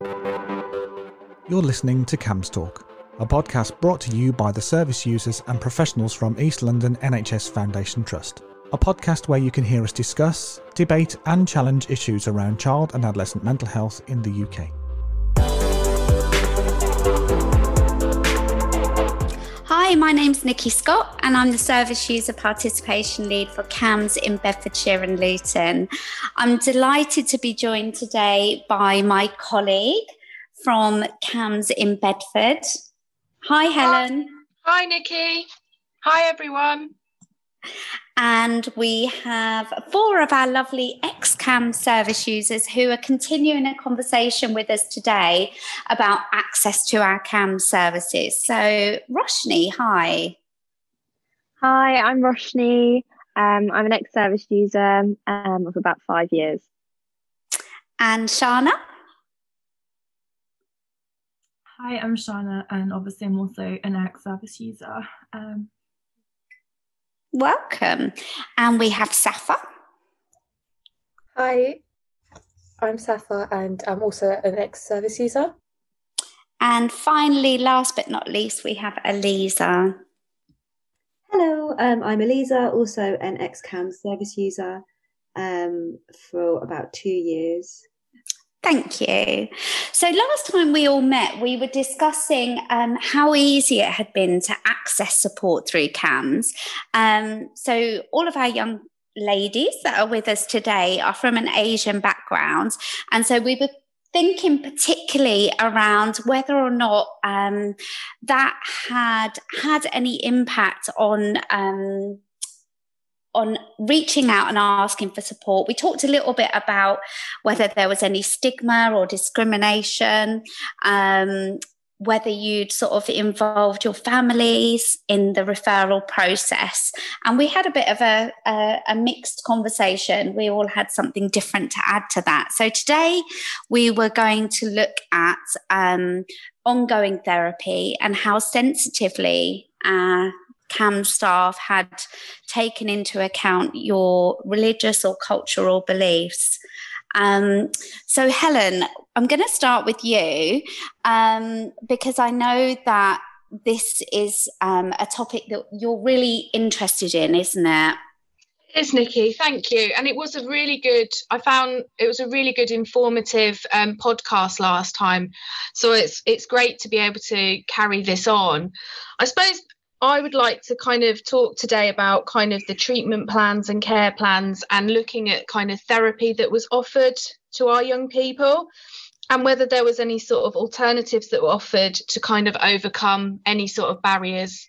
You're listening to CAMHS Talk, a podcast brought to you by the service users and professionals from East London NHS Foundation Trust. A podcast where you can hear us discuss, debate, and challenge issues around child and adolescent mental health in the UK. Hi, my name's Nikki Scott, and I'm the Service User Participation Lead for CAMHS in Bedfordshire and Luton. I'm delighted to be joined today by my colleague from CAMHS in Bedford. Hi, Helen. Hi, Nikki. Hi, everyone. And we have four of our lovely ex CAM service users who are continuing a conversation with us today about access to our CAM services. So, Roshni, hi. Hi, I'm Roshni. Um, I'm an ex service user um, of about five years. And Shana? Hi, I'm Shana, and obviously I'm also an ex service user. Um, Welcome. And we have Safa. Hi, I'm Safa and I'm also an ex service user. And finally, last but not least, we have Eliza. Hello, um, I'm Eliza, also an ex CAM service user um, for about two years. Thank you. So, last time we all met, we were discussing um, how easy it had been to access support through CAMHS. Um, so, all of our young ladies that are with us today are from an Asian background. And so, we were thinking particularly around whether or not um, that had had any impact on um, on reaching out and asking for support. We talked a little bit about whether there was any stigma or discrimination, um, whether you'd sort of involved your families in the referral process. And we had a bit of a, a, a mixed conversation. We all had something different to add to that. So today we were going to look at um, ongoing therapy and how sensitively uh, CAM staff had taken into account your religious or cultural beliefs. Um, so, Helen, I'm going to start with you um, because I know that this is um, a topic that you're really interested in, isn't it? It is Nikki, thank you. And it was a really good. I found it was a really good, informative um, podcast last time. So it's it's great to be able to carry this on. I suppose I would like to kind of talk today about kind of the treatment plans and care plans and looking at kind of therapy that was offered to our young people and whether there was any sort of alternatives that were offered to kind of overcome any sort of barriers.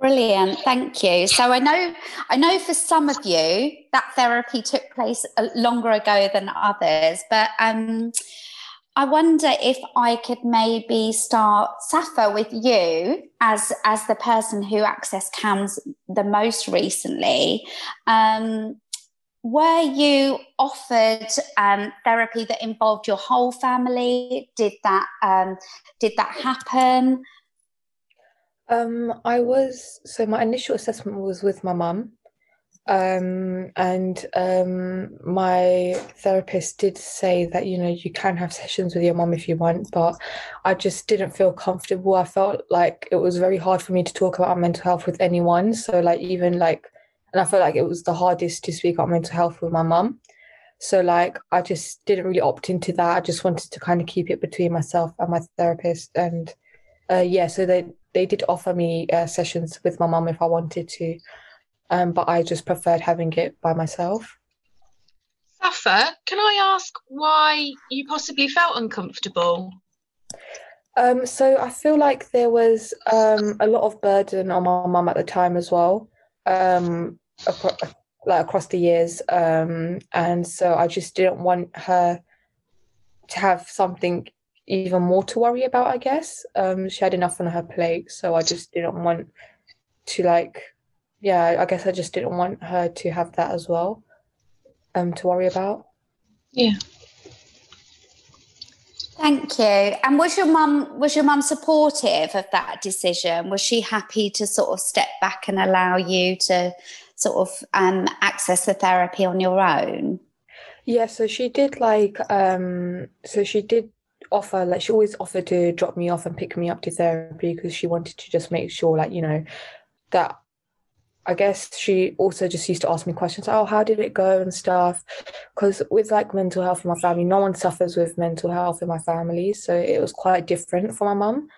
Brilliant, thank you. So I know, I know for some of you that therapy took place longer ago than others, but um, I wonder if I could maybe start Safa with you as as the person who accessed CAMHS the most recently. Um, were you offered um, therapy that involved your whole family? Did that um, did that happen? Um, I was so my initial assessment was with my mum, um, and um, my therapist did say that you know you can have sessions with your mom if you want, but I just didn't feel comfortable. I felt like it was very hard for me to talk about mental health with anyone. So like even like, and I felt like it was the hardest to speak about mental health with my mom So like I just didn't really opt into that. I just wanted to kind of keep it between myself and my therapist. And uh, yeah, so they they did offer me uh, sessions with my mom if I wanted to um, but I just preferred having it by myself. Safa, can I ask why you possibly felt uncomfortable? Um, so I feel like there was um, a lot of burden on my mum at the time as well, um, across, like across the years, um, and so I just didn't want her to have something even more to worry about. I guess um, she had enough on her plate, so I just didn't want to like yeah, I guess I just didn't want her to have that as well, um, to worry about. Yeah. Thank you. And was your mum was your mum supportive of that decision? Was she happy to sort of step back and allow you to sort of um, access the therapy on your own? Yeah, so she did like um so she did offer like she always offered to drop me off and pick me up to therapy because she wanted to just make sure like, you know, that I guess she also just used to ask me questions, oh, how did it go and stuff. Because with like mental health in my family, no one suffers with mental health in my family. So it was quite different for my mum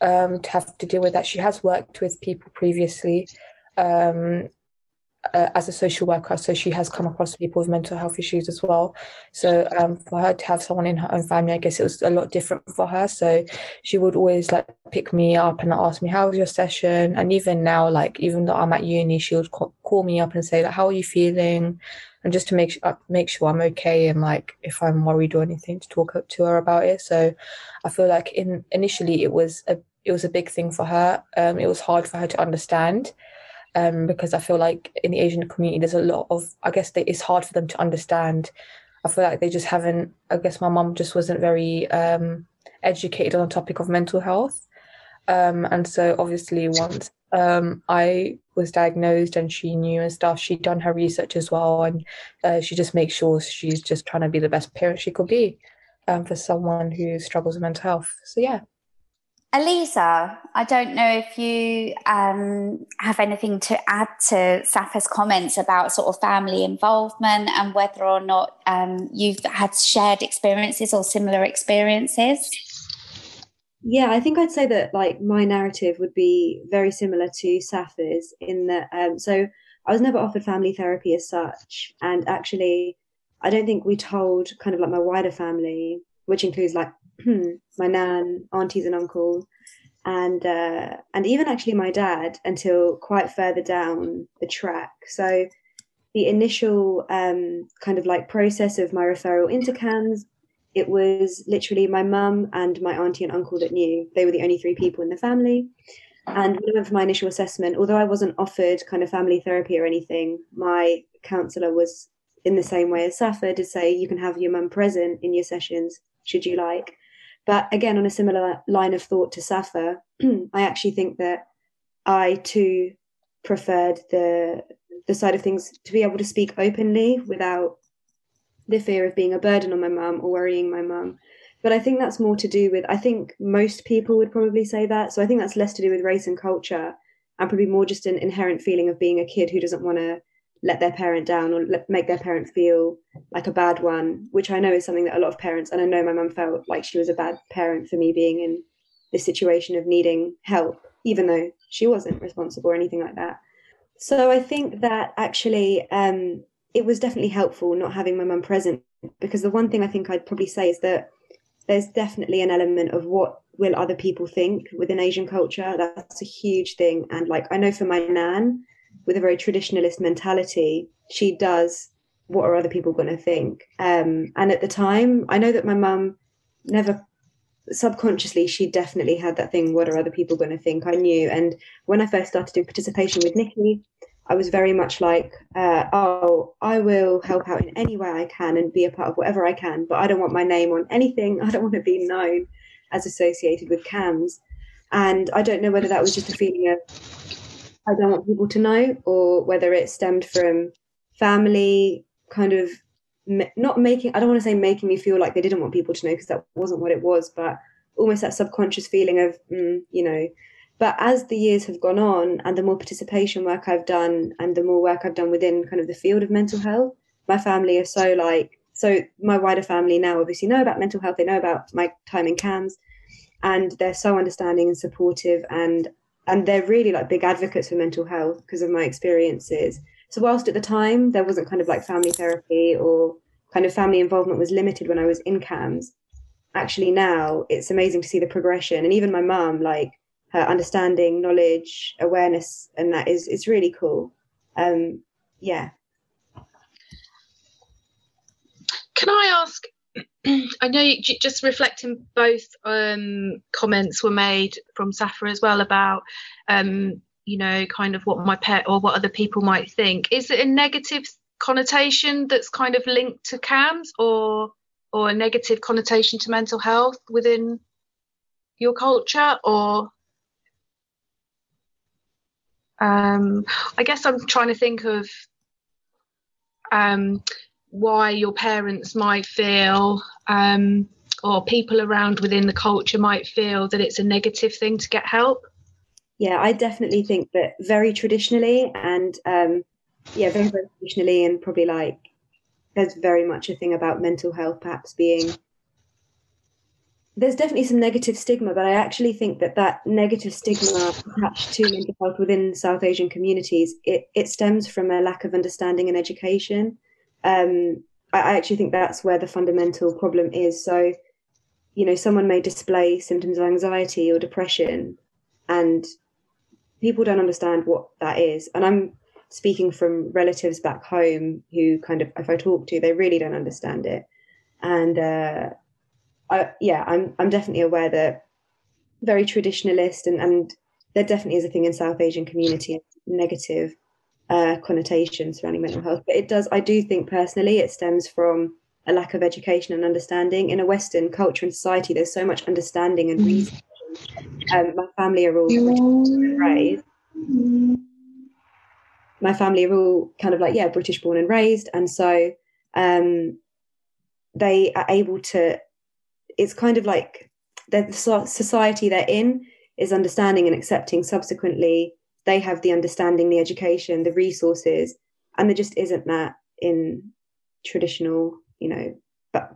um, to have to deal with that. She has worked with people previously um, uh, as a social worker, so she has come across people with mental health issues as well. So um, for her to have someone in her own family, I guess it was a lot different for her. So she would always like pick me up and ask me, "How was your session?" And even now, like even though I'm at uni, she would call, call me up and say, "Like, how are you feeling?" And just to make uh, make sure I'm okay and like if I'm worried or anything, to talk to her about it. So I feel like in initially it was a it was a big thing for her. Um, it was hard for her to understand um, because I feel like in the Asian community, there's a lot of, I guess they, it's hard for them to understand. I feel like they just haven't, I guess my mum just wasn't very um, educated on the topic of mental health. Um, and so obviously once um, I was diagnosed and she knew and stuff, she'd done her research as well. And uh, she just makes sure she's just trying to be the best parent she could be um, for someone who struggles with mental health. So yeah. Eliza, I don't know if you um, have anything to add to Safa's comments about sort of family involvement and whether or not um, you've had shared experiences or similar experiences. Yeah, I think I'd say that like my narrative would be very similar to Safa's in that. Um, so I was never offered family therapy as such, and actually, I don't think we told kind of like my wider family, which includes like my nan, aunties, and uncle, and uh, and even actually my dad until quite further down the track. So the initial um, kind of like process of my referral into CAMHS, it was literally my mum and my auntie and uncle that knew. They were the only three people in the family. And when I went for my initial assessment, although I wasn't offered kind of family therapy or anything, my counsellor was in the same way as Safa to say you can have your mum present in your sessions should you like. But again, on a similar line of thought to Safa, I actually think that I too preferred the the side of things to be able to speak openly without the fear of being a burden on my mum or worrying my mum. But I think that's more to do with I think most people would probably say that. So I think that's less to do with race and culture and probably more just an inherent feeling of being a kid who doesn't want to let their parent down or let, make their parent feel like a bad one, which I know is something that a lot of parents, and I know my mum felt like she was a bad parent for me being in this situation of needing help, even though she wasn't responsible or anything like that. So I think that actually um, it was definitely helpful not having my mum present because the one thing I think I'd probably say is that there's definitely an element of what will other people think within Asian culture. That's a huge thing. And like I know for my nan, with a very traditionalist mentality, she does what are other people going to think? Um, and at the time, I know that my mum never subconsciously she definitely had that thing what are other people going to think? I knew. And when i first started doing participation with nikki i was very much like uh, oh i will help out in any way i can and be a part of whatever i can but i don't want my name on anything. I don't want to be known as associated with CAMHS. And i don't know whether that was just a feeling of I don't want people to know, or whether it stemmed from family kind of not making, I don't want to say making me feel like they didn't want people to know because that wasn't what it was, but almost that subconscious feeling of, mm, you know. But as the years have gone on and the more participation work I've done and the more work I've done within kind of the field of mental health, my family are so like, so my wider family now obviously know about mental health, they know about my time in CAMHS, and they're so understanding and supportive and and they're really like big advocates for mental health because of my experiences. So whilst at the time there wasn't kind of like family therapy or kind of family involvement was limited when I was in CAMHS, actually now it's amazing to see the progression. And even my mum, like her understanding, knowledge, awareness, and that is it's really cool. Um, yeah. Can I ask I know just reflecting both um, comments were made from Safa as well about um, you know kind of what my pet or what other people might think. Is it a negative connotation that's kind of linked to CAMHS or or a negative connotation to mental health within your culture or um, I guess I'm trying to think of um, why your parents might feel um, or people around within the culture might feel that it's a negative thing to get help? Yeah, I definitely think that very traditionally and um, yeah, very, very traditionally, and probably like there's very much a thing about mental health perhaps being there's definitely some negative stigma, but I actually think that that negative stigma attached to mental health within South Asian communities it, it stems from a lack of understanding and education. Um, I, actually think that's where the fundamental problem is. So, you know, someone may display symptoms of anxiety or depression, and people don't understand what that is. And I'm speaking from relatives back home who kind of, if I talk to, they really don't understand it. And uh, I, yeah, I'm I'm definitely aware that very traditionalist and and there definitely is a thing in South Asian community negative uh, connotation surrounding mental health. But it does, I do think personally, it stems from a lack of education and understanding in a Western culture and society. There's so much understanding and research. Um, my family are all raised my family are all kind of like yeah british born and raised and so um, they are able to it's kind of like the society they're in is understanding and accepting subsequently they have the understanding the education the resources and there just isn't that in traditional you know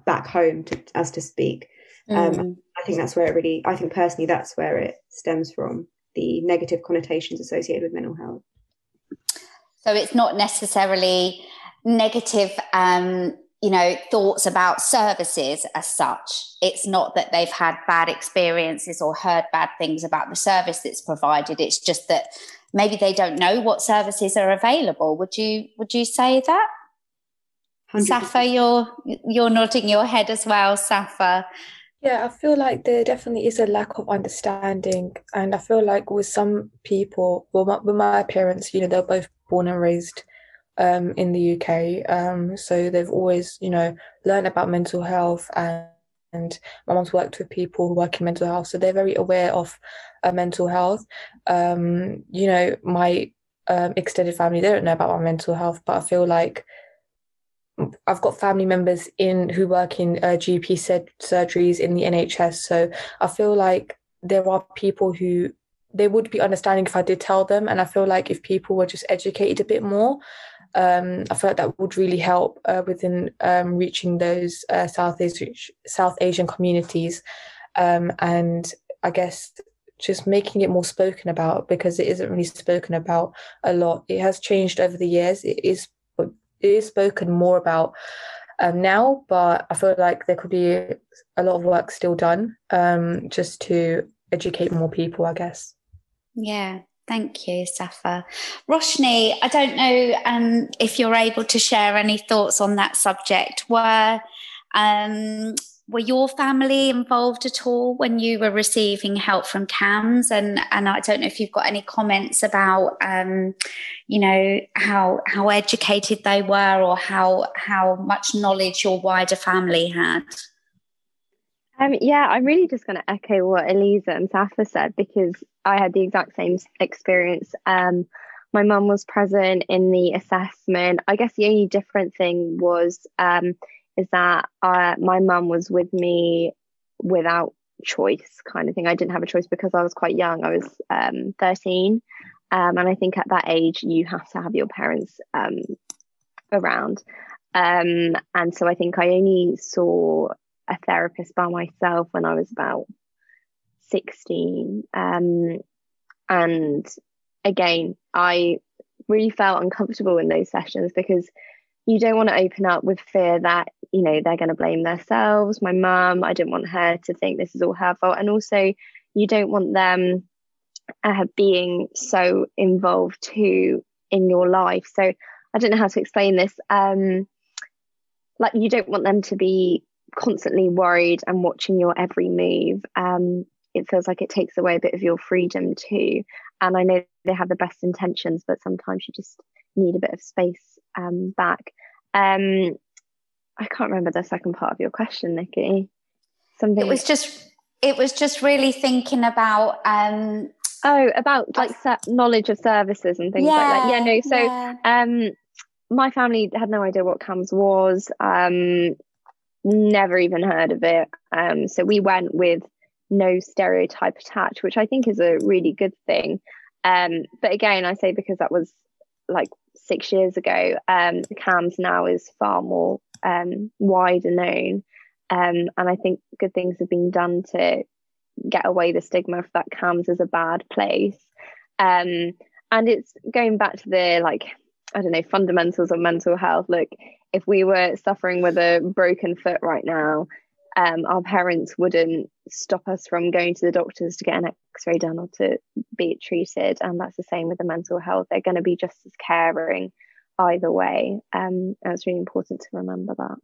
back home to, as to speak um, mm. um, i think that's where it really i think personally that's where it stems from the negative connotations associated with mental health so it's not necessarily negative, um, you know, thoughts about services as such. It's not that they've had bad experiences or heard bad things about the service that's provided. It's just that maybe they don't know what services are available. Would you would you say that? 100%. Safa, you're you're nodding your head as well, Safa. Yeah, I feel like there definitely is a lack of understanding, and I feel like with some people, well, my, with my parents, you know, they're both born and raised um, in the UK, um, so they've always, you know, learned about mental health, and, and my mom's worked with people who work in mental health, so they're very aware of uh, mental health. Um, you know, my um, extended family, they don't know about my mental health, but I feel like I've got family members in who work in uh, GP said surgeries in the NHS. So I feel like there are people who they would be understanding if I did tell them. And I feel like if people were just educated a bit more, um, I feel like that would really help uh, within um, reaching those uh, South, Asian, South Asian communities. Um, and I guess just making it more spoken about because it isn't really spoken about a lot. It has changed over the years. It is it is spoken more about um, now, but I feel like there could be a lot of work still done um, just to educate more people, I guess. Yeah, thank you, Safa. Roshni, I don't know um, if you're able to share any thoughts on that subject. Were um, were your family involved at all when you were receiving help from CAMHS? And and I don't know if you've got any comments about um, you know how how educated they were or how how much knowledge your wider family had. Um, yeah, I'm really just going to echo what Eliza and Safa said because I had the exact same experience. Um, my mum was present in the assessment. I guess the only different thing was um, is that uh, my mum was with me without choice kind of thing. I didn't have a choice because I was quite young. I was um, 13. Um, and I think at that age, you have to have your parents um, around. Um, and so I think I only saw a therapist by myself when I was about 16. Um, and again, I really felt uncomfortable in those sessions because you don't want to open up with fear that you know they're going to blame themselves. My mum i didn't want her to think this is all her fault. And also you don't want them uh, being so involved too in your life. So i don't know how to explain this um like you don't want them to be constantly worried and watching your every move. Um it feels like it takes away a bit of your freedom too and i know they have the best intentions but sometimes you just need a bit of space um, back. Um, I can't remember the second part of your question, Nikki. Something. It was just. It was just really thinking about. Um, oh, about like knowledge of services and things yeah, like that. Yeah. No. So, yeah. um, my family had no idea what CAMHS was. Um, never even heard of it. Um, so we went with no stereotype attached, which I think is a really good thing. Um, but again, I say because that was like six years ago, um, CAMHS now is far more um, wider known. Um, and I think good things have been done to get away the stigma of that CAMHS is a bad place. Um, and it's going back to the like, I don't know, fundamentals of mental health. Look, if we were suffering with a broken foot right now, um, our parents wouldn't stop us from going to the doctors to get an x-ray done or to be treated. And that's the same with the mental health. They're going to be just as caring either way. Um, and it's really important to remember that.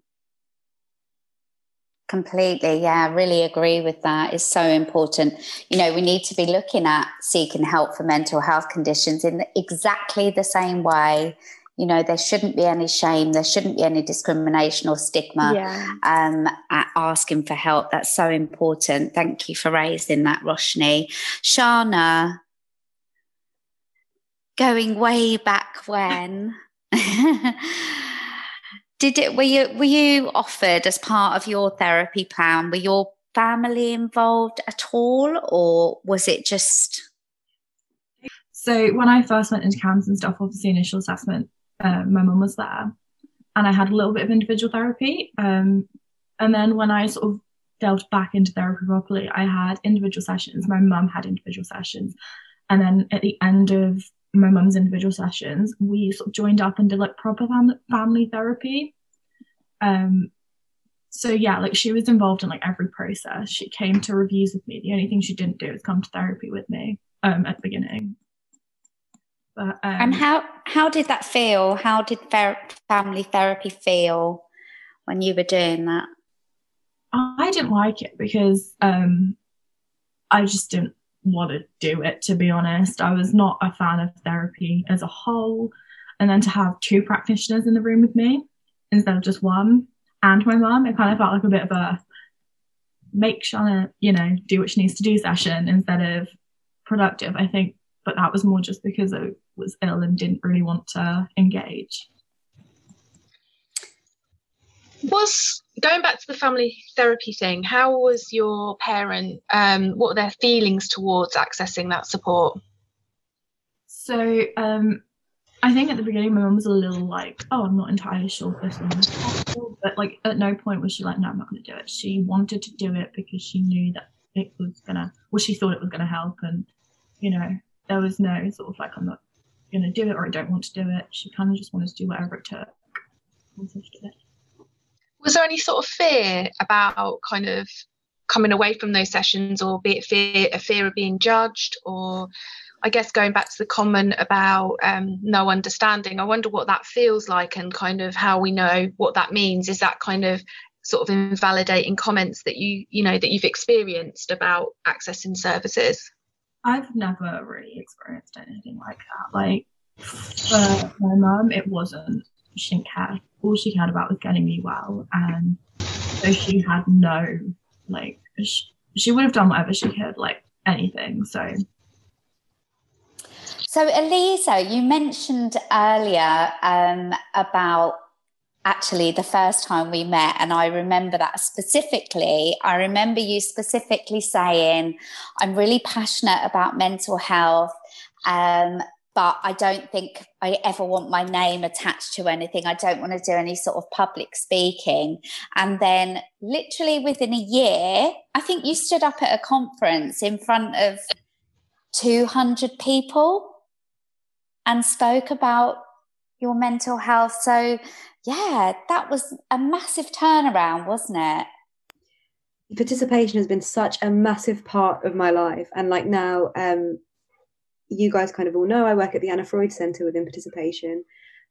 Completely. Yeah really agree with that. It's so important. You know we need to be looking at seeking help for mental health conditions in exactly the same way you know there shouldn't be any shame there shouldn't be any discrimination or stigma yeah. um, at asking for help. That's so important. Thank you for raising that roshni. Shana going way back when did it were you were you offered as part of your therapy plan were your family involved at all or was it just so when I first went into CAMHS and stuff, obviously initial assessment um, my mum was there and I had a little bit of individual therapy. Um, and then when I sort of delved back into therapy properly, I had individual sessions. My mum had individual sessions. And then at the end of my mum's individual sessions, we sort of joined up and did like proper fam- family therapy. Um, so yeah, like she was involved in like every process. She came to reviews with me. The only thing she didn't do was come to therapy with me um, at the beginning. But, um, and how how did that feel? How did ther- family therapy feel when you were doing that? I didn't like it because um, I just didn't want to do it. To be honest, I was not a fan of therapy as a whole, and then to have two practitioners in the room with me instead of just one, and my mum, it kind of felt like a bit of a make Shana, you know, do what she needs to do session instead of productive. I think but that was more just because I was ill and didn't really want to engage. Was going back to the family therapy thing, how was your parent? Um, what were their feelings towards accessing that support? So um, I think at the beginning my mum was a little like, oh, I'm not entirely sure if this is possible, but like at no point was she like, no, I'm not going to do it. She wanted to do it because she knew that it was gonna, well, she thought it was gonna help, and you know, there was no sort of like I'm not going to do it or I don't want to do it. She kind of just wanted to do whatever it took. Was there any sort of fear about kind of coming away from those sessions, or be it fear a fear of being judged, or I guess going back to the comment about um, no understanding, I wonder what that feels like and kind of how we know what that means. Is that kind of sort of invalidating comments that you you know that you've experienced about accessing services? I've never really experienced anything like that. Like for my mum, it wasn't. She didn't care. All she cared about was getting me well, and so she had no like. She, she would have done whatever she could, like anything. So. So, Eliza, you mentioned earlier um, about actually the first time we met and i remember that specifically. I remember you specifically saying i'm really passionate about mental health um, but i don't think i ever want my name attached to anything. I don't want to do any sort of public speaking. And then literally within a year i think you stood up at a conference in front of 200 people and spoke about your mental health so yeah, that was a massive turnaround, wasn't it? Participation has been such a massive part of my life. And like now, um, you guys kind of all know I work at the Anna Freud Centre within participation.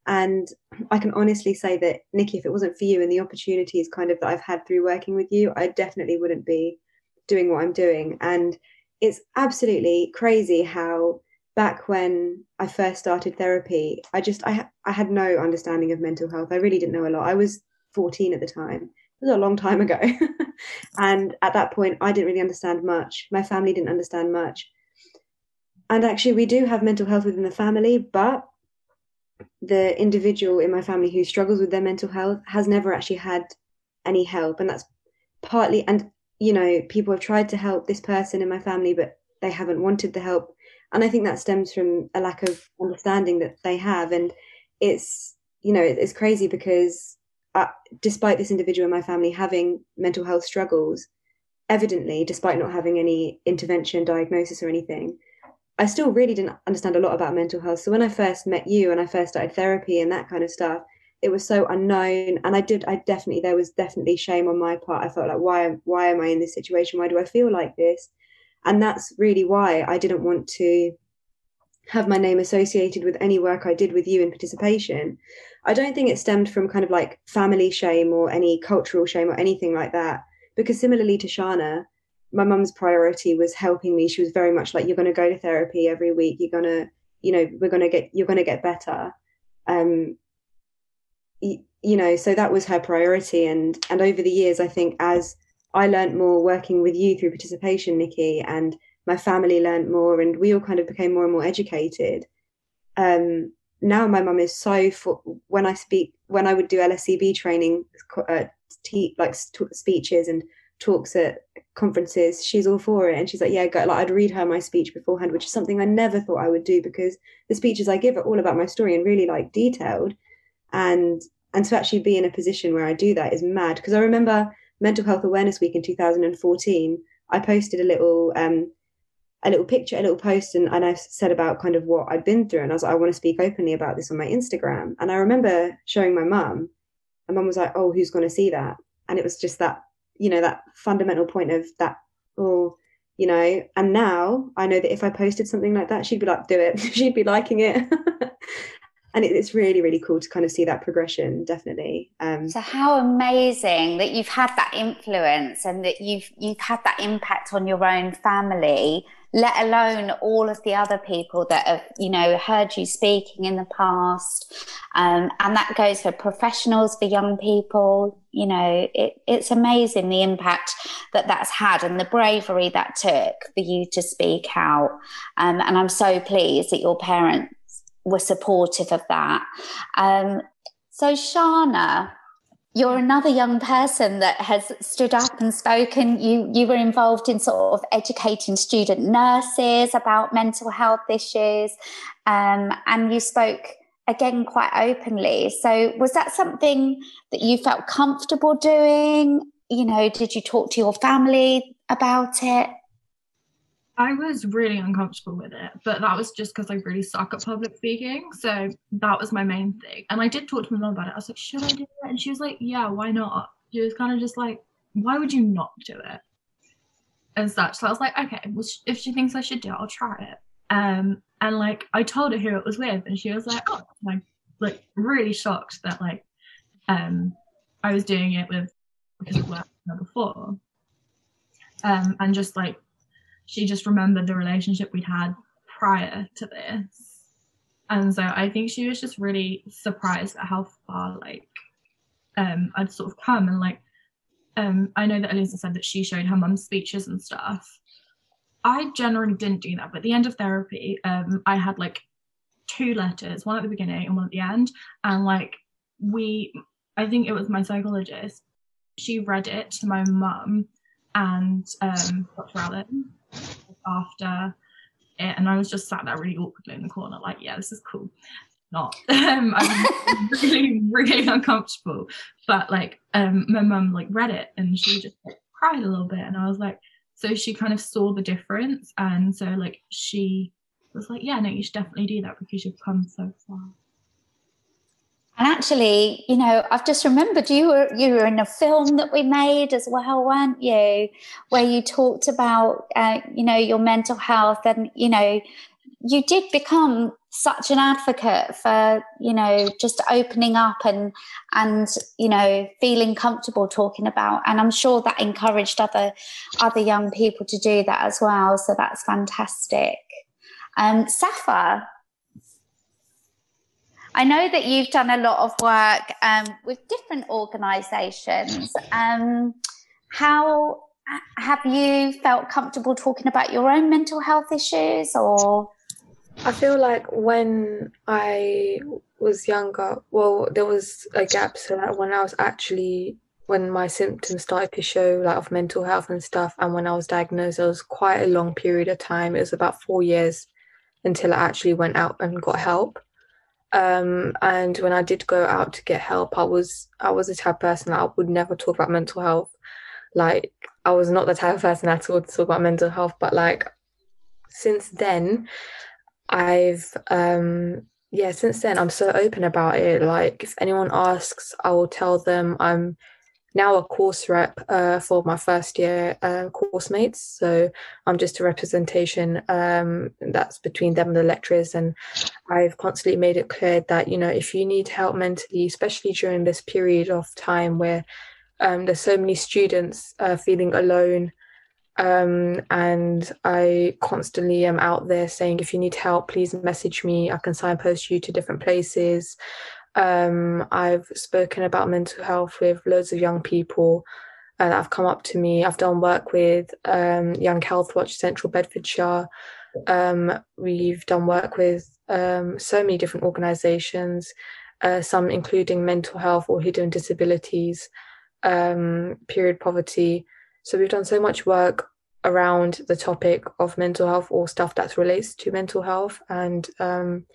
And I can honestly say that, Nikki, if it wasn't for you and the opportunities kind of that I've had through working with you, I definitely wouldn't be doing what I'm doing. And it's absolutely crazy how back when I first started therapy, I just I I had no understanding of mental health. I really didn't know a lot. I was 14 at the time. It was a long time ago. and at that point I didn't really understand much. My family didn't understand much. And actually we do have mental health within the family, but the individual in my family who struggles with their mental health has never actually had any help and that's partly and you know people have tried to help this person in my family but they haven't wanted the help and i think that stems from a lack of understanding that they have and it's you know it's crazy because uh, despite this individual in my family having mental health struggles evidently despite not having any intervention diagnosis or anything I still really didn't understand a lot about mental health. So when I first met you and I first started therapy and that kind of stuff, it was so unknown. And I did, I definitely, there was definitely shame on my part. I felt like, why, why am I in this situation? Why do I feel like this? And that's really why I didn't want to have my name associated with any work I did with you in participation. I don't think it stemmed from kind of like family shame or any cultural shame or anything like that. Because similarly to Shana, my mum's priority was helping me. She was very much like, you're going to go to therapy every week. You're going to, you know, we're going to get, you're going to get better. Um, you, you know, so that was her priority. And, and over the years, I think as I learned more working with you through participation, Nikki, and my family learned more and we all kind of became more and more educated. Um, now my mum is so for when I speak, when I would do LSCB training, uh, like speeches and talks at conferences, she's all for it. And she's like, yeah, go. like I'd read her my speech beforehand, which is something I never thought I would do because the speeches I give are all about my story and really like detailed. And and to actually be in a position where I do that is mad. Because I remember Mental Health Awareness Week in 2014, I posted a little um a little picture, a little post, and, and I said about kind of what I'd been through. And I was like, I want to speak openly about this on my Instagram. And I remember showing my mum, and mum was like, Oh, who's going to see that? And it was just that you know that fundamental point of that or you know and now i know that if i posted something like that she'd be like do it she'd be liking it and it's really really cool to kind of see that progression definitely um, so how amazing that you've had that influence and that you've you've had that impact on your own family let alone all of the other people that have, you know, heard you speaking in the past. Um, and that goes for professionals, for young people. You know, it, it's amazing the impact that that's had and the bravery that took for you to speak out. Um, and I'm so pleased that your parents were supportive of that. Um, so, Shana, you're another young person that has stood up and spoken. You you were involved in sort of educating student nurses about mental health issues, um, and you spoke again quite openly. So was that something that you felt comfortable doing? You know, did you talk to your family about it? I was really uncomfortable with it, but that was just because I really suck at public speaking. So that was my main thing. And I did talk to my mom about it. I was like, should I do it? And she was like, yeah, why not? She was kind of just like, why would you not do it? And such. So I was like, okay, well, if she thinks I should do it, I'll try it. Um, and like I told her who it was with, and she was like, oh, like, like really shocked that like um I was doing it with because it worked before. Um, and just like she just remembered the relationship we'd had prior to this. And so I think she was just really surprised at how far like um I'd sort of come and like um I know that Eliza said that she showed her mum's speeches and stuff. I generally didn't do that, but at the end of therapy, um I had like two letters, one at the beginning and one at the end. And like we I think it was my psychologist, she read it to my mum and um Dr. Allen after it, and I was just sat there really awkwardly in the corner, like, yeah, this is cool. Not. Um, I'm really, really uncomfortable. But like, um, my mum like read it and she just like, cried a little bit, and I was like, so she kind of saw the difference, and so like she was like, yeah, no, you should definitely do that because you've come so far. And actually, you know, I've just remembered you were you were in a film that we made as well, weren't you? Where you talked about, uh, you know, your mental health, and you know, you did become such an advocate for, you know, just opening up and and you know, feeling comfortable talking about. And I'm sure that encouraged other other young people to do that as well. So that's fantastic. Um, Safa, I know that you've done a lot of work um, with different organisations. Um, how have you felt comfortable talking about your own mental health issues or? I feel like when I was younger, well, there was a gap. So when I was actually when my symptoms started to show like of mental health and stuff, and when I was diagnosed, it was quite a long period of time. It was about four years until I actually went out and got help. Um, and when I did go out to get help, I was I was the type of person that I would never talk about mental health. Like I was not the type of person at all to talk about mental health. But like since then, I've um yeah, since then I'm so open about it. Like if anyone asks, I will tell them I'm now a course rep uh, for my first year uh, course mates. So I'm just a representation um, that's between them and the lecturers. And I've constantly made it clear that, you know, if you need help mentally, especially during this period of time where um, there's so many students uh, feeling alone, um, and I constantly am out there saying, if you need help, please message me. I can signpost you to different places. Um, I've spoken about mental health with loads of young people uh, that have come up to me. I've done work with um, Young Health Watch Central Bedfordshire. Um, we've done work with um, so many different organisations, uh, some including mental health or hidden disabilities, um, period poverty. So we've done so much work around the topic of mental health or stuff that relates to mental health and um,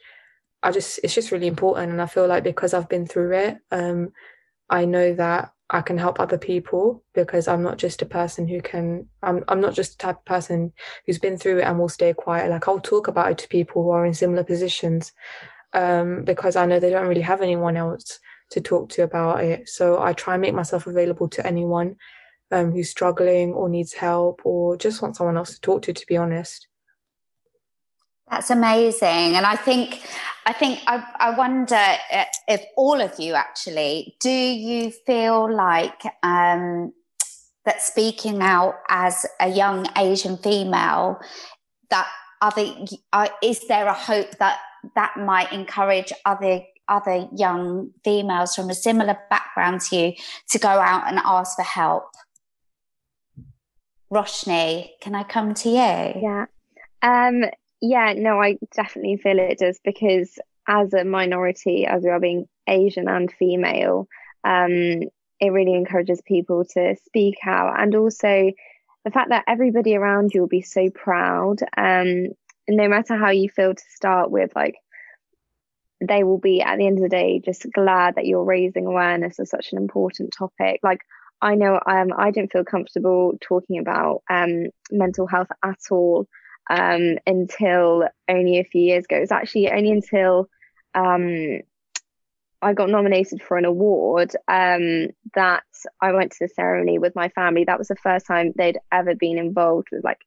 I just it's just really important and I feel like because I've been through it um, I know that I can help other people because I'm not just a person who can I'm I'm not just the type of person who's been through it and will stay quiet. Like I'll talk about it to people who are in similar positions um, because I know they don't really have anyone else to talk to about it. So I try and make myself available to anyone um, who's struggling or needs help or just wants someone else to talk to to be honest that's amazing. And I think, I think, I, I wonder if all of you actually, do you feel like um, that speaking out as a young Asian female, that other, uh, is there a hope that that might encourage other other young females from a similar background to you to go out and ask for help? Roshni, can I come to you? Yeah. Um, yeah, no, I definitely feel it does because as a minority, as we are being Asian and female, um, it really encourages people to speak out and also the fact that everybody around you will be so proud. Um, no matter how you feel to start with, like they will be at the end of the day just glad that you're raising awareness of such an important topic. Like I know um, I didn't feel comfortable talking about um, mental health at all um, until only a few years ago. It was actually only until um, I got nominated for an award um, that I went to the ceremony with my family. That was the first time they'd ever been involved with like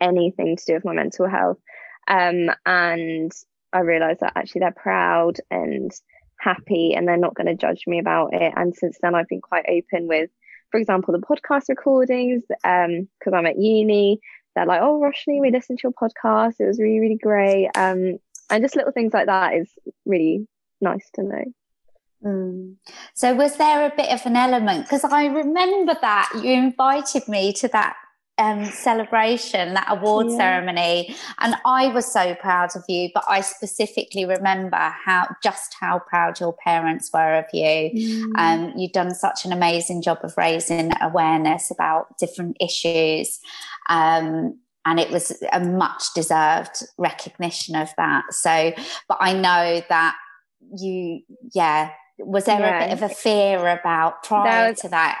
anything to do with my mental health. Um, and I realized that actually they're proud and happy and they're not going to judge me about it. And since then, I've been quite open with, for example, the podcast recordings because um, I'm at uni they're like, "Oh, Roshni, we listened to your podcast. It was really, really great." Um, and just little things like that is really nice to know. Mm. So, was there a bit of an element? Because I remember that you invited me to that um, celebration, that award yeah. ceremony, and I was so proud of you. But I specifically remember how just how proud your parents were of you. Mm. Um, you've done such an amazing job of raising awareness about different issues. Um, and it was a much deserved recognition of that. So, but I know that you, yeah, was there yeah. a bit of a fear about prior was, to that?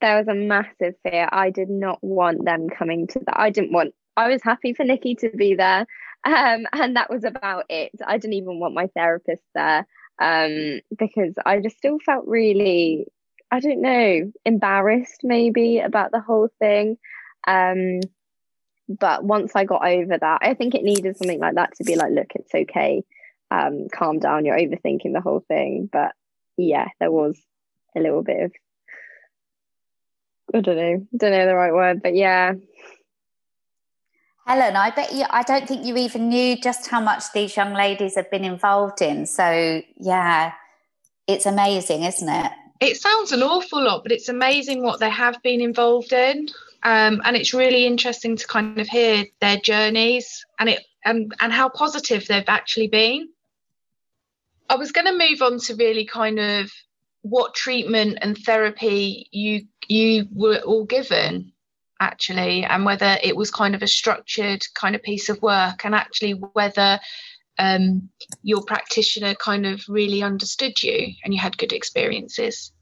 There was a massive fear. I did not want them coming to that. I didn't want, I was happy for Nikki to be there. Um, and that was about it. I didn't even want my therapist there um, because I just still felt really, I don't know, embarrassed maybe about the whole thing. Um, but once I got over that, I think it needed something like that to be like, look, it's okay. Um, calm down. You're overthinking the whole thing. But yeah, there was a little bit of I don't know, don't know the right word, but yeah. Helen, I bet you, I don't think you even knew just how much these young ladies have been involved in. So, yeah, it's amazing, isn't it? It sounds an awful lot, but it's amazing what they have been involved in. Um, and it's really interesting to kind of hear their journeys. And it and and how positive they've actually been. I was going to move on to really kind of what treatment and therapy you you were all given actually and whether it was kind of a structured kind of piece of work and actually whether um, your practitioner kind of really understood you and you had good experiences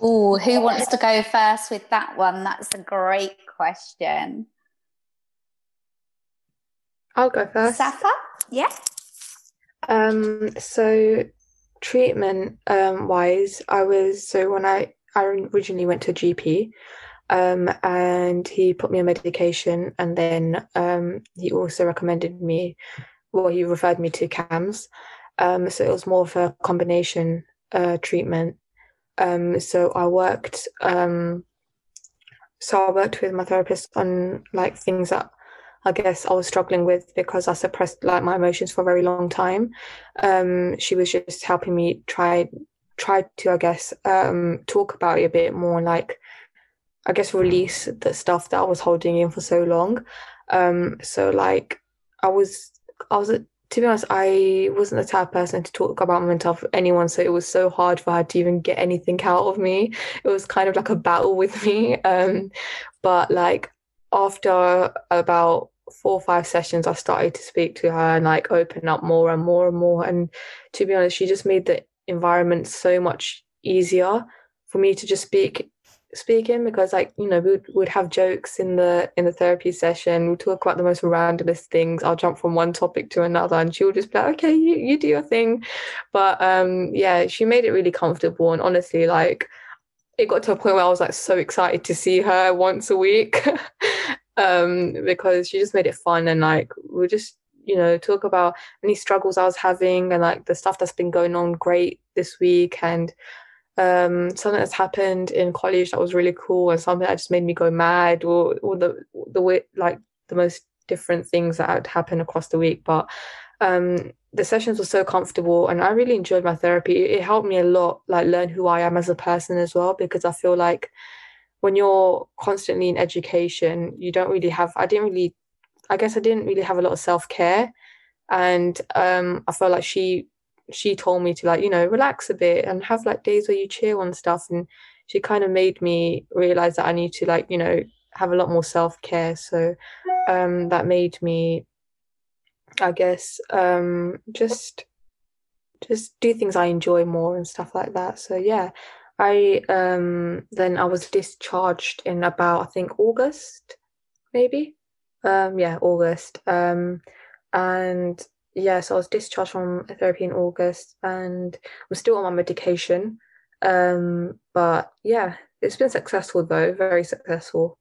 Oh, who wants to go first with that one? That's a great question. I'll go first. Safa? Yeah. Um, so treatment um wise, I was so when I I originally went to a GP, um, and he put me on medication, and then um, he also recommended me, well, he referred me to CAMHS. Um, so it was more of a combination uh, treatment. Um, so I worked, um, so I worked with my therapist on like things that I guess I was struggling with because I suppressed like my emotions for a very long time. Um, she was just helping me try try to I guess um, talk about it a bit more, like I guess release the stuff that I was holding in for so long. Um, so like I was I was to be honest, I wasn't the type of person to talk about my mental health with anyone, so it was so hard for her to even get anything out of me. It was kind of like a battle with me. Um, but like after about four or five sessions, I started to speak to her and like open up more and more and more. And to be honest, she just made the environment so much easier for me to just speak speaking because like you know we would, have jokes in the in the therapy session. We'll talk about the most randomest things. I'll jump from one topic to another and she'll just be like okay you, you do your thing. But um yeah she made it really comfortable and honestly like it got to a point where i was like so excited to see her once a week. Um because she just made it fun and like we just you know talk about any struggles i was having and like the stuff that's been going on great this week and um, something that's happened in college that was really cool and something that just made me go mad or, or the the way like the most different things that had happened across the week. But um, the sessions were so comfortable and I really enjoyed my therapy. It helped me a lot like learn who I am as a person as well because I feel like when you're constantly in education you don't really have I didn't really I guess I didn't really have a lot of self-care. And um, I felt like she she told me to like you know relax a bit and have like days where you chill and stuff and she kind of made me realize that i need to like you know have a lot more self-care. So um that made me i guess um just just do things i enjoy more and stuff like that. So yeah i um then i was discharged in about i think august maybe? Um yeah august. Um and yeah, so I was discharged from therapy in August and I'm still on my medication. Um, but yeah, it's been successful though, very successful.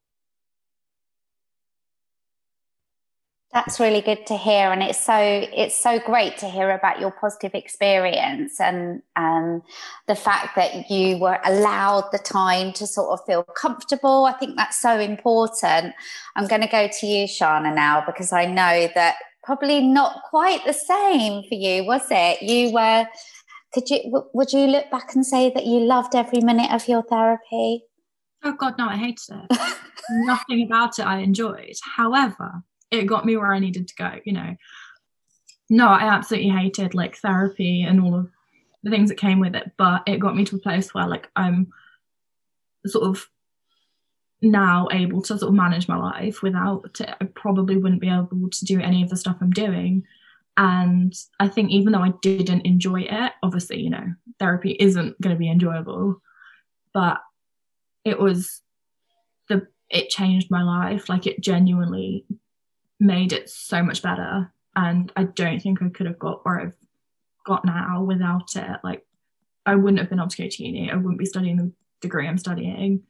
That's really good to hear, and it's so it's so great to hear about your positive experience and and the fact that you were allowed the time to sort of feel comfortable. I think that's so important. I'm going to go to you, Shana, now because I know that probably not quite the same for you, was it? You were, could you, would you look back and say that you loved every minute of your therapy? Oh God, no, I hated it. Nothing about it I enjoyed. However, it got me where I needed to go, you know. No, I absolutely hated like therapy and all of the things that came with it, but it got me to a place where like I'm sort of now able to sort of manage my life without it, I probably wouldn't be able to do any of the stuff I'm doing. And I think even though I didn't enjoy it, obviously, you know, therapy isn't going to be enjoyable, but it was the, it changed my life. Like it genuinely made it so much better. And I don't think I could have got where I've got now without it. Like I wouldn't have been able to go to uni. I wouldn't be studying the degree I'm studying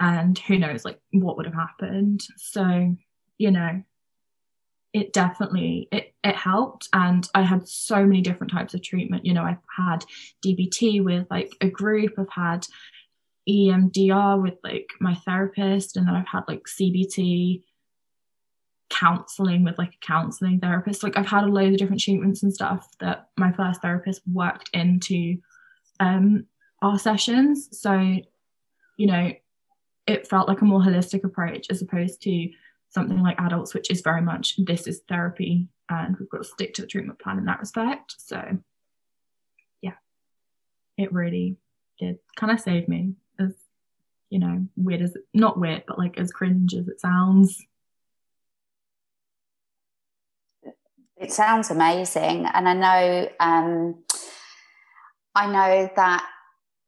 and who knows like what would have happened. So you know it definitely it, it helped. And i had so many different types of treatment. You know i've had dbt with like a group. I've had emdr with like my therapist. And then i've had like cbt counseling with like a counseling therapist. Like i've had a load of different treatments and stuff that my first therapist worked into um our sessions. So you know it felt like a more holistic approach as opposed to something like adults, which is very much this is therapy and we've got to stick to the treatment plan in that respect. So, yeah, it really did kind of save me as, you know, weird as not weird, but like as cringe as it sounds. It sounds amazing. And I know, um, I know that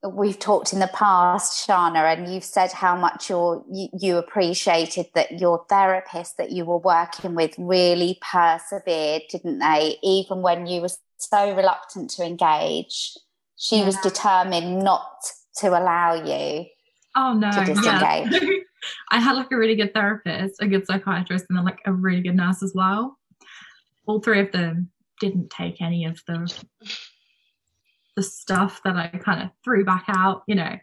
we've talked in the past, Shana, and you've said how much you you appreciated that your therapist that you were working with really persevered, didn't they? Even when you were so reluctant to engage, she yeah. was determined not to allow you. Oh no! Yeah. I had like a really good therapist, a good psychiatrist, and then like a really good nurse as well. All three of them didn't take any of the the stuff that I kind of threw back out, you know,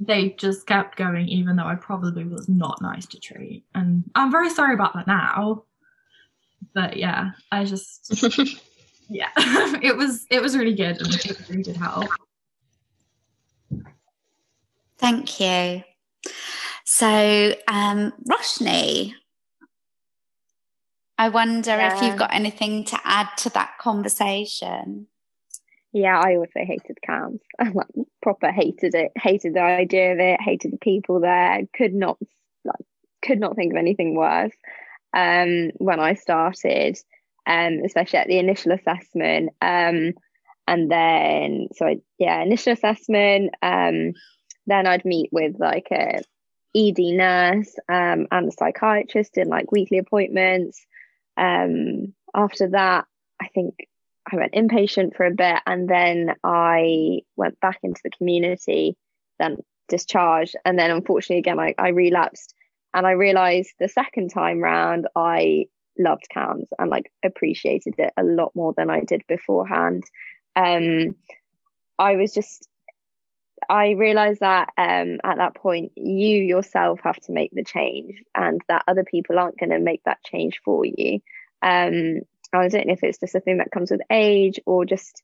they just kept going, even though I probably was not nice to treat. And I'm very sorry about that now. But yeah, I just, yeah, it was it was really good and it really did help. Thank you. So, um, Roshni, I wonder yeah. if you've got anything to add to that conversation. Yeah, I also hated CAMHS. I like proper hated it. Hated the idea of it. Hated the people there. Could not like could not think of anything worse. Um, when I started, um, especially at the initial assessment. Um, and then so I, yeah, initial assessment. Um, then I'd meet with like a ED nurse um, and a psychiatrist in like weekly appointments. Um, after that, I think I went inpatient for a bit and then I went back into the community, then discharged. And then unfortunately, again, I, I relapsed. And I realized the second time round, I loved CAMHS and like appreciated it a lot more than I did beforehand. Um, I was just, I realized that um, at that point, you yourself have to make the change and that other people aren't going to make that change for you. Um, I don't know if it's just a thing that comes with age or just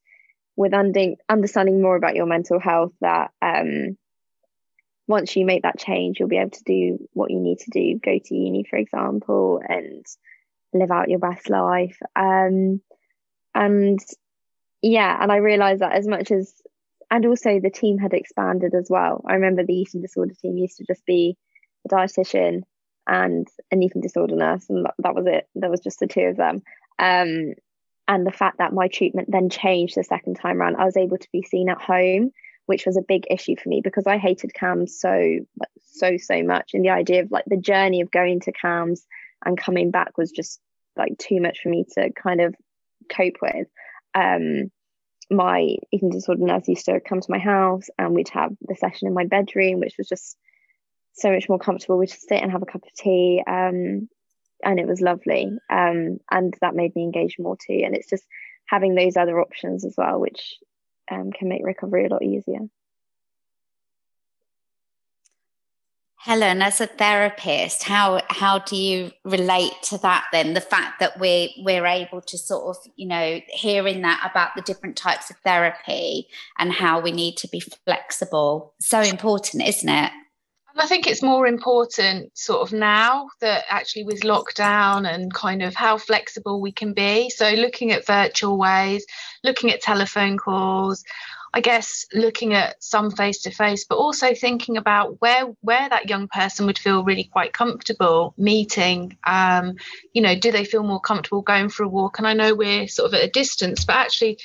with under, understanding more about your mental health that um, once you make that change, you'll be able to do what you need to do, go to uni, for example, and live out your best life. Um, and yeah, and I realized that as much as, and also the team had expanded as well. I remember the eating disorder team used to just be a dietitian and an eating disorder nurse, and that, that was it. There was just the two of them. Um, and the fact that my treatment then changed the second time around, I was able to be seen at home, which was a big issue for me because I hated CAMHS so so so much, and the idea of like the journey of going to CAMHS and coming back was just like too much for me to kind of cope with. Um, my eating disorder nurse used to come to my house and we'd have the session in my bedroom, which was just so much more comfortable. We'd just sit and have a cup of tea. Um, and it was lovely. Um, and that made me engage more too. And it's just having those other options as well, which um, can make recovery a lot easier. Helen, as a therapist, how how do you relate to that then? The fact that we we're able to sort of, you know, hearing that about the different types of therapy and how we need to be flexible. So important, isn't it? I think it's more important sort of now that actually with lockdown and kind of how flexible we can be. So looking at virtual ways, looking at telephone calls, I guess looking at some face to face, but also thinking about where where that young person would feel really quite comfortable meeting. Um, you know, do they feel more comfortable going for a walk? And I know we're sort of at a distance, but actually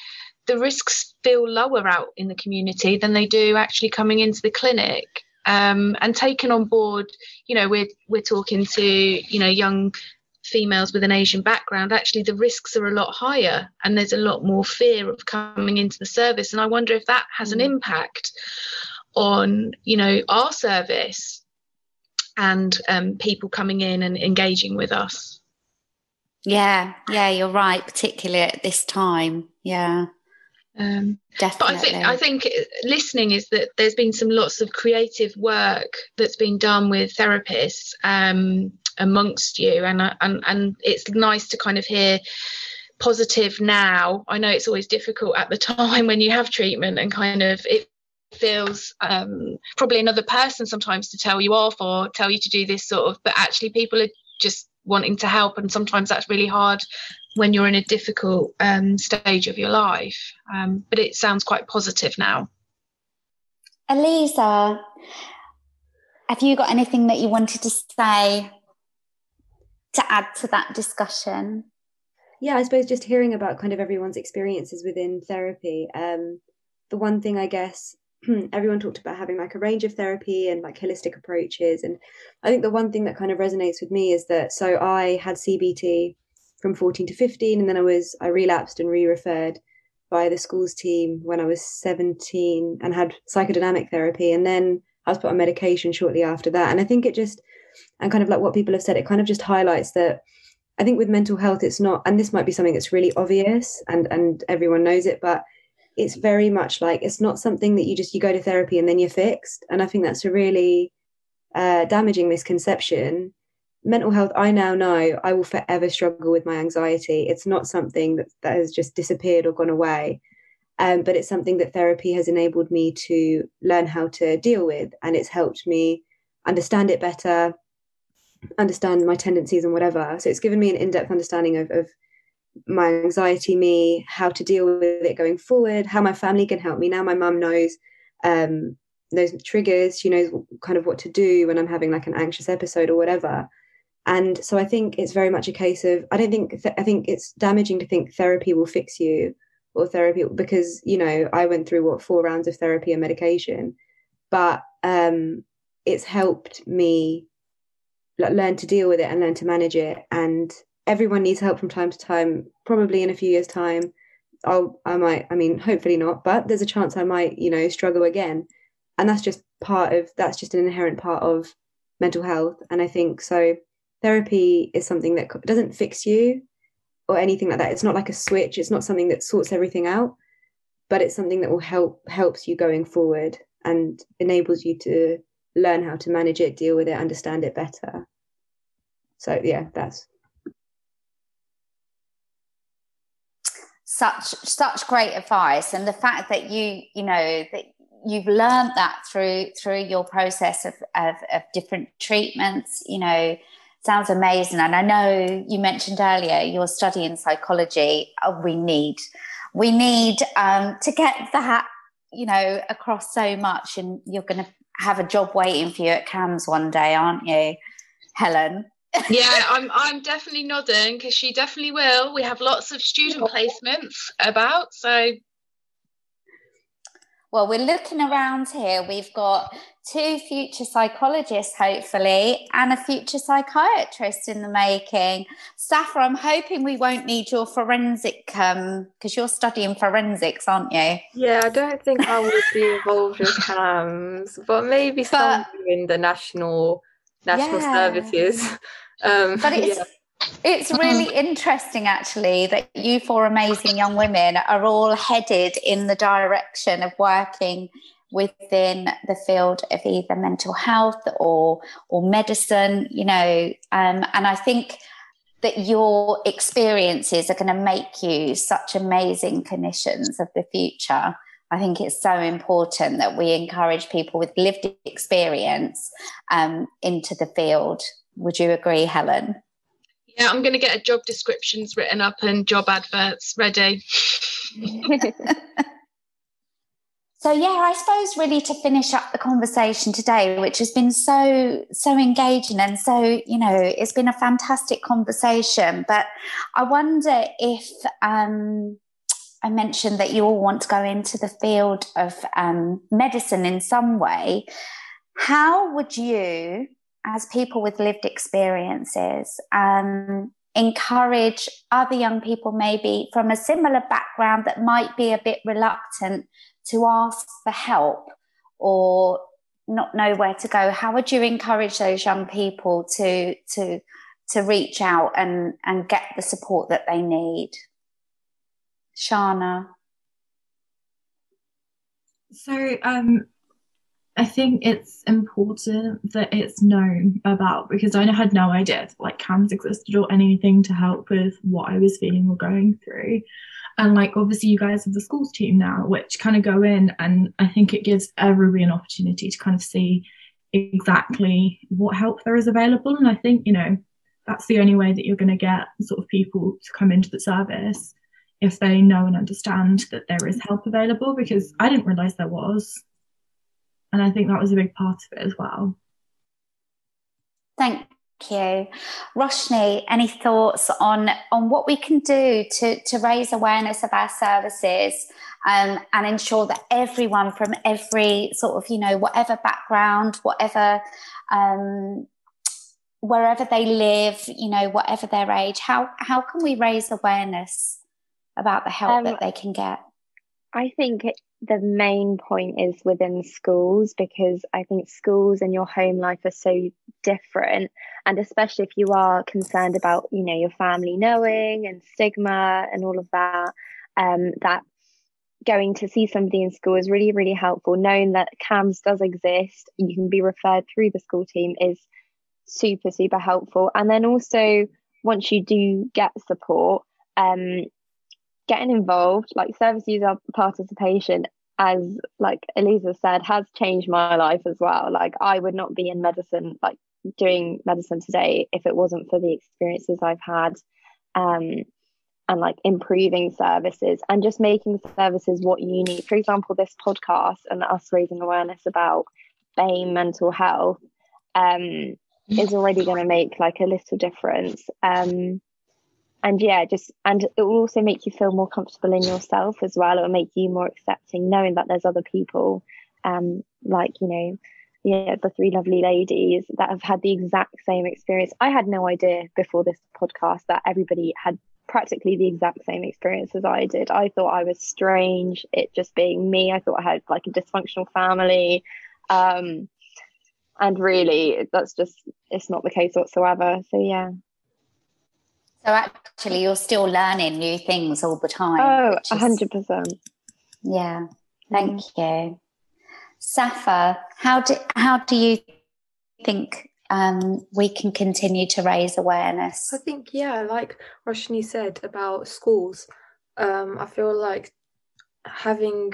the risks feel lower out in the community than they do actually coming into the clinic um, and taken on board you know we're we're talking to you know young females with an asian background actually the risks are a lot higher and there's a lot more fear of coming into the service. And i wonder if that has an mm. impact on you know our service and um, people coming in and engaging with us. Yeah yeah you're right particularly at this time. Yeah um, Definitely. But I think I think listening is that there's been some lots of creative work that's been done with therapists um, amongst you, and and and it's nice to kind of hear positive now. I know it's always difficult at the time when you have treatment and kind of it feels um, probably another person sometimes to tell you off or tell you to do this sort of but actually people are just wanting to help and sometimes that's really hard when you're in a difficult um, stage of your life. Um, but it sounds quite positive now. Eliza have you got anything that you wanted to say to add to that discussion? Yeah i suppose just hearing about kind of everyone's experiences within therapy um, the one thing i guess everyone talked about having like a range of therapy and like holistic approaches. And I think the one thing that kind of resonates with me is that so I had CBT from 14 to 15, and then I was I relapsed and re-referred by the schools team when I was 17 and had psychodynamic therapy. And then I was put on medication shortly after that. And I think it just and kind of like what people have said, it kind of just highlights that I think with mental health, it's not, and this might be something that's really obvious and and everyone knows it, but it's very much like it's not something that you just you go to therapy and then you're fixed and i think that's a really uh, damaging misconception mental health i now know i will forever struggle with my anxiety. It's not something that, that has just disappeared or gone away. Um, but it's something that therapy has enabled me to learn how to deal with and it's helped me understand it better understand my tendencies and whatever. So it's given me an in-depth understanding of, of my anxiety me how to deal with it going forward how my family can help me. Now my mum knows um those triggers. She knows kind of what to do when i'm having like an anxious episode or whatever and so i think it's very much a case of i don't think th- i think it's damaging to think therapy will fix you or therapy because you know i went through what four rounds of therapy and medication but um it's helped me learn to deal with it and learn to manage it and everyone needs help from time to time. Probably in a few years' time, I'll I might. I mean, hopefully not, but there's a chance I might, you know, struggle again, and that's just part of that's just an inherent part of mental health. And I think so. Therapy is something that doesn't fix you or anything like that. It's not like a switch. It's not something that sorts everything out, but it's something that will help helps you going forward and enables you to learn how to manage it, deal with it, understand it better. So yeah, that's such such great advice and the fact that you you know that you've learned that through through your process of, of, of different treatments you know sounds amazing. And i know you mentioned earlier you're studying psychology. Oh, we need we need um, to get that you know across so much. And you're going to have a job waiting for you at CAMHS one day aren't you helen? Yeah, I'm I'm definitely nodding because she definitely will. We have lots of student placements about, so well, we're looking around here. We've got two future psychologists, hopefully, and a future psychiatrist in the making. Safa, I'm hoping we won't need your forensic um because you're studying forensics, aren't you? Yeah, I don't think I would be involved with CAMHS, but maybe but, somewhere in the national national yeah. services. Um, but it's yeah. It's really interesting actually that you four amazing young women are all headed in the direction of working within the field of either mental health or or medicine you know um, and i think that your experiences are going to make you such amazing clinicians of the future I think it's so important that we encourage people with lived experience um, into the field would you agree, Helen? Yeah, I'm going to get a job descriptions written up and job adverts ready. so yeah, I suppose really to finish up the conversation today, which has been so so engaging and so you know it's been a fantastic conversation. But I wonder if um, I mentioned that you all want to go into the field of um, medicine in some way. How would you as people with lived experiences, um, encourage other young people, maybe from a similar background, that might be a bit reluctant to ask for help or not know where to go? How would you encourage those young people to to to reach out and and get the support that they need? Shana. So um, I think it's important that it's known about because I had no idea that, like CAMHS existed or anything to help with what I was feeling or going through. And like obviously you guys have the schools team now, which kind of go in and I think it gives everybody an opportunity to kind of see exactly what help there is available. And I think, you know, that's the only way that you're going to get sort of people to come into the service if they know and understand that there is help available because I didn't realize there was. And I think that was a big part of it as well. Thank you. Roshni, any thoughts on, on what we can do to, to raise awareness of our services um, and ensure that everyone from every sort of, you know, whatever background, whatever, um, wherever they live, you know, whatever their age, how, how can we raise awareness about the help um, that they can get? I think the main point is within schools because I think schools and your home life are so different. And especially if you are concerned about, you know, your family knowing and stigma and all of that, um, that going to see somebody in school is really, really helpful. Knowing that CAMHS does exist, you can be referred through the school team is super, super helpful. And then also, once you do get support, um, getting involved, like service user participation, as like Eliza said, has changed my life as well. Like I would not be in medicine, like doing medicine today, if it wasn't for the experiences I've had, um, and like improving services and just making services what you need. For example, this podcast and us raising awareness about BAME mental health um, is already going to make like a little difference. Um, and yeah just and it will also make you feel more comfortable in yourself as well. It will make you more accepting knowing that there's other people um like you know yeah the three lovely ladies that have had the exact same experience. I had no idea before this podcast that everybody had practically the exact same experience as i did. I thought i was strange it just being me. I thought i had like a dysfunctional family. Um and really that's just it's not the case whatsoever. So yeah so actually, you're still learning new things all the time. Oh, hundred percent. Yeah. Thank mm. you, Safa. How do how do you think um, we can continue to raise awareness? I think yeah, like Roshni said about schools. Um, I feel like having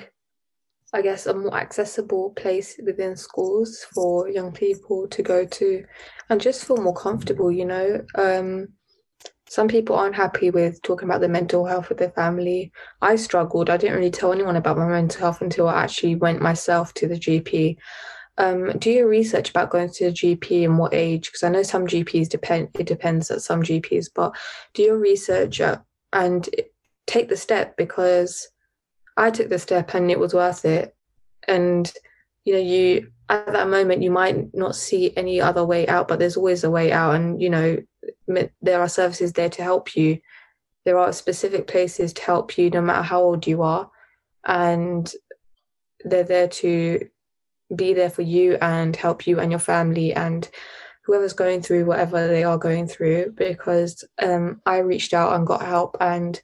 I guess, a more accessible place within schools for young people to go to and just feel more comfortable, you know. Um, some people aren't happy with talking about their mental health with their family. I struggled. I didn't really tell anyone about my mental health until I actually went myself to the GP. Um, do your research about going to the GP and what age, because I know some GPs depend. It depends at some GPs, but do your research uh, and take the step because I took the step and it was worth it. And you know, you at that moment you might not see any other way out, but there's always a way out. And you know, there are services there to help you. There are specific places to help you no matter how old you are. And they're there to be there for you and help you and your family and whoever's going through whatever they are going through because um, I reached out and got help and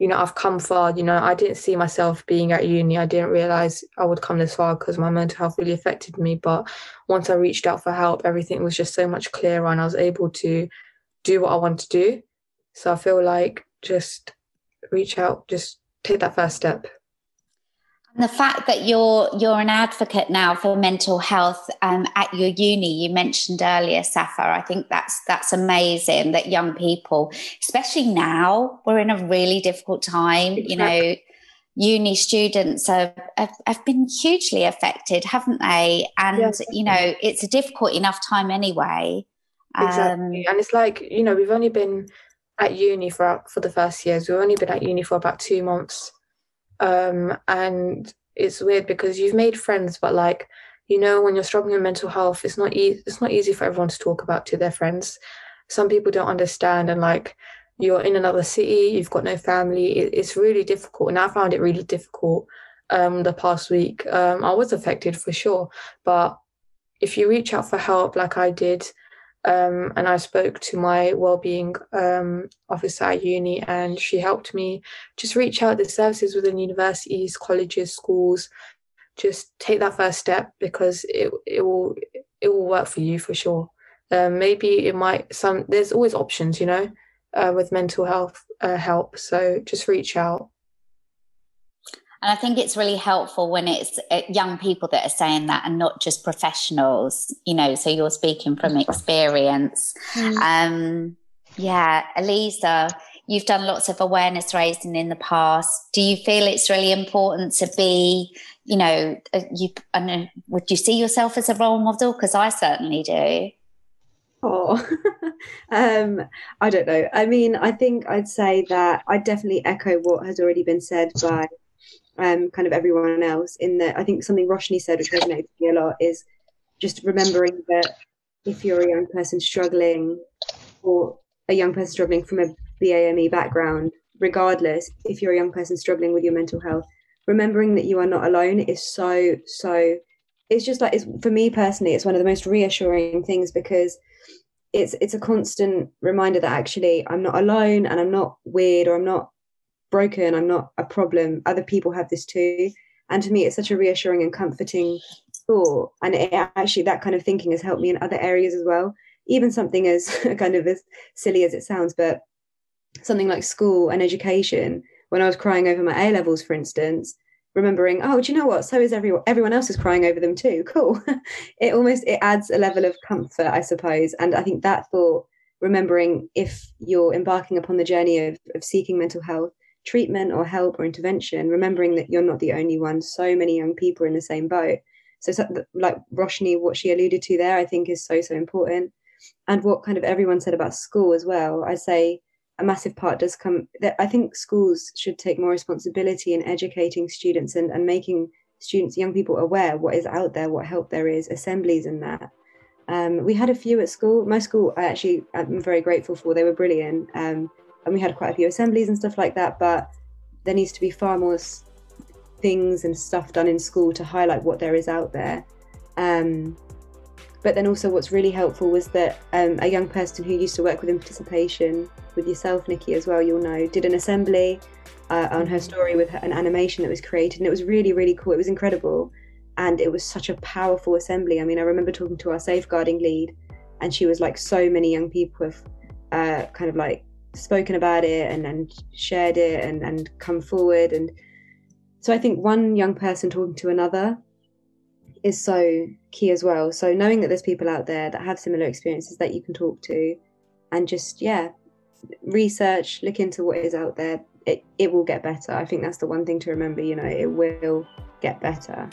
you know I've come far you know I didn't see myself being at uni I didn't realize I would come this far because my mental health really affected me but once I reached out for help everything was just so much clearer and I was able to do what I want to do. So I feel like just reach out, just take that first step. And the fact that you're you're an advocate now for mental health um, at your uni, you mentioned earlier, Safa. I think that's that's amazing that young people, especially now, we're in a really difficult time. Exactly. You know, uni students have, have, have been hugely affected, haven't they? And yes. you know, it's a difficult enough time anyway. Exactly. Um, and it's like, you know, we've only been at uni for for the first years. We've only been at uni for about two months. Um, and it's weird because you've made friends, but like, you know, when you're struggling with mental health, it's not easy it's not easy for everyone to talk about to their friends. Some people don't understand and like you're in another city, you've got no family, it, it's really difficult. And I found it really difficult um the past week. Um, I was affected for sure, but if you reach out for help like I did, um, and I spoke to my well-being um, officer at uni, and she helped me just reach out the services within universities, colleges, schools, just take that first step because it it will it will work for you for sure. Um, maybe it might some there's always options, you know, uh, with mental health uh, help. So just reach out. And I think it's really helpful when it's uh, young people that are saying that and not just professionals, you know, so you're speaking from experience. Mm. Um, yeah, Eliza, you've done lots of awareness raising in the past. Do you feel it's really important to be, you know, uh, you, I know, would you see yourself as a role model? Because I certainly do. Oh, um, I don't know. I mean, I think I'd say that I definitely echo what has already been said by um, kind of everyone else. In that, I think something Roshni said, which resonates with me a lot, is just remembering that if you're a young person struggling, or a young person struggling from a BAME background, regardless, if you're a young person struggling with your mental health, remembering that you are not alone is so so. It's just like it's for me personally, it's one of the most reassuring things because it's it's a constant reminder that actually I'm not alone and I'm not weird or I'm not broken i'm not a problem. Other people have this too. And to me it's such a reassuring and comforting thought. And it actually that kind of thinking has helped me in other areas as well. Even something as kind of as silly as it sounds but something like school and education. When i was crying over my a levels for instance remembering oh do you know what? So is everyone everyone else is crying over them too. Cool. It almost it adds a level of comfort i suppose. And i think that thought remembering if you're embarking upon the journey of, of seeking mental health treatment or help or intervention, remembering that you're not the only one. So many young people are in the same boat. So, so like Roshni, what she alluded to there, I think is so, so important. And what kind of everyone said about school as well, I say a massive part does come that I think schools should take more responsibility in educating students and, and making students, young people aware what is out there, what help there is, assemblies and that. Um, we had a few at school. My school, I actually, I'm very grateful for. They were brilliant. Um, and we had quite a few assemblies and stuff like that. But there needs to be far more things and stuff done in school to highlight what there is out there. Um, but then also, what's really helpful was that um, a young person who used to work within participation with yourself, Nikki, as well, you'll know, did an assembly uh, on her story with an animation that was created, and it was really, really cool. It was incredible, and it was such a powerful assembly. I mean, I remember talking to our safeguarding lead, and she was like, so many young people have uh, kind of like spoken about it and, and shared it and, and come forward. And so I think one young person talking to another is so key as well. So knowing that there's people out there that have similar experiences that you can talk to and just, yeah, research, look into what is out there. It, it will get better. I think that's the one thing to remember, you know, it will get better.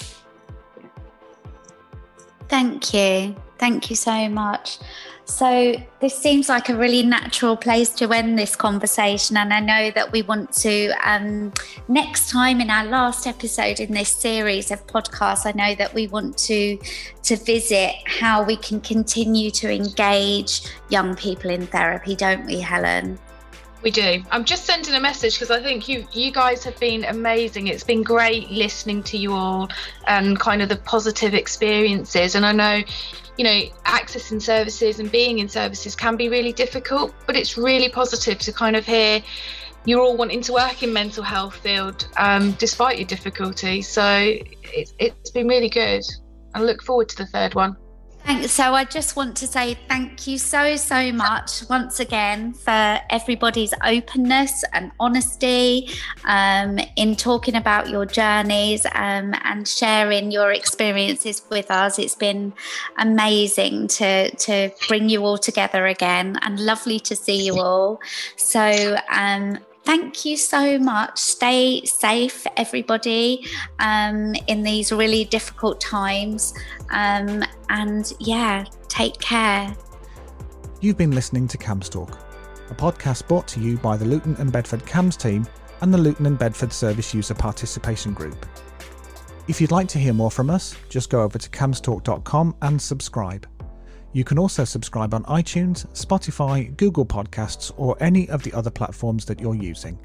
Thank you. Thank you so much. So, this seems like a really natural place to end this conversation. And I know that we want to, um, next time in our last episode in this series of podcasts, I know that we want to, to visit how we can continue to engage young people in therapy, don't we, Helen? We do. I'm just sending a message because I think you you guys have been amazing. It's been great listening to you all and kind of the positive experiences. And I know you know, accessing services and being in services can be really difficult, but it's really positive to kind of hear you're all wanting to work in mental health field um, despite your difficulty. So it, it's been really good. I look forward to the third one. Thanks. So I just want to say thank you so, so much once again for everybody's openness and honesty um, in talking about your journeys um, and sharing your experiences with us. It's been amazing to, to bring you all together again and lovely to see you all. So um, thank you so much. Stay safe, everybody, um, in these really difficult times. Um, and yeah, take care. You've been listening to CAMHS Talk, a podcast brought to you by the Luton and Bedford CAMHS team and the Luton and Bedford Service User Participation Group. If you'd like to hear more from us, just go over to camhstalk.com and subscribe. You can also subscribe on iTunes, Spotify, Google Podcasts, or any of the other platforms that you're using.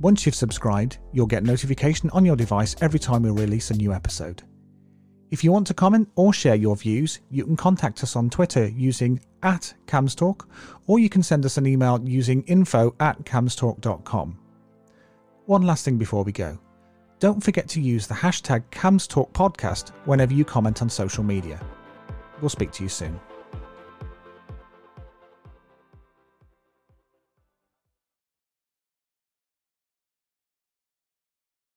Once you've subscribed, you'll get notification on your device every time we release a new episode. If you want to comment or share your views, you can contact us on Twitter using at camhstalk, or you can send us an email using info at camhstalk.com. One last thing before we go. Don't forget to use the hashtag CAMHSTalkPodcast whenever you comment on social media. We'll speak to you soon.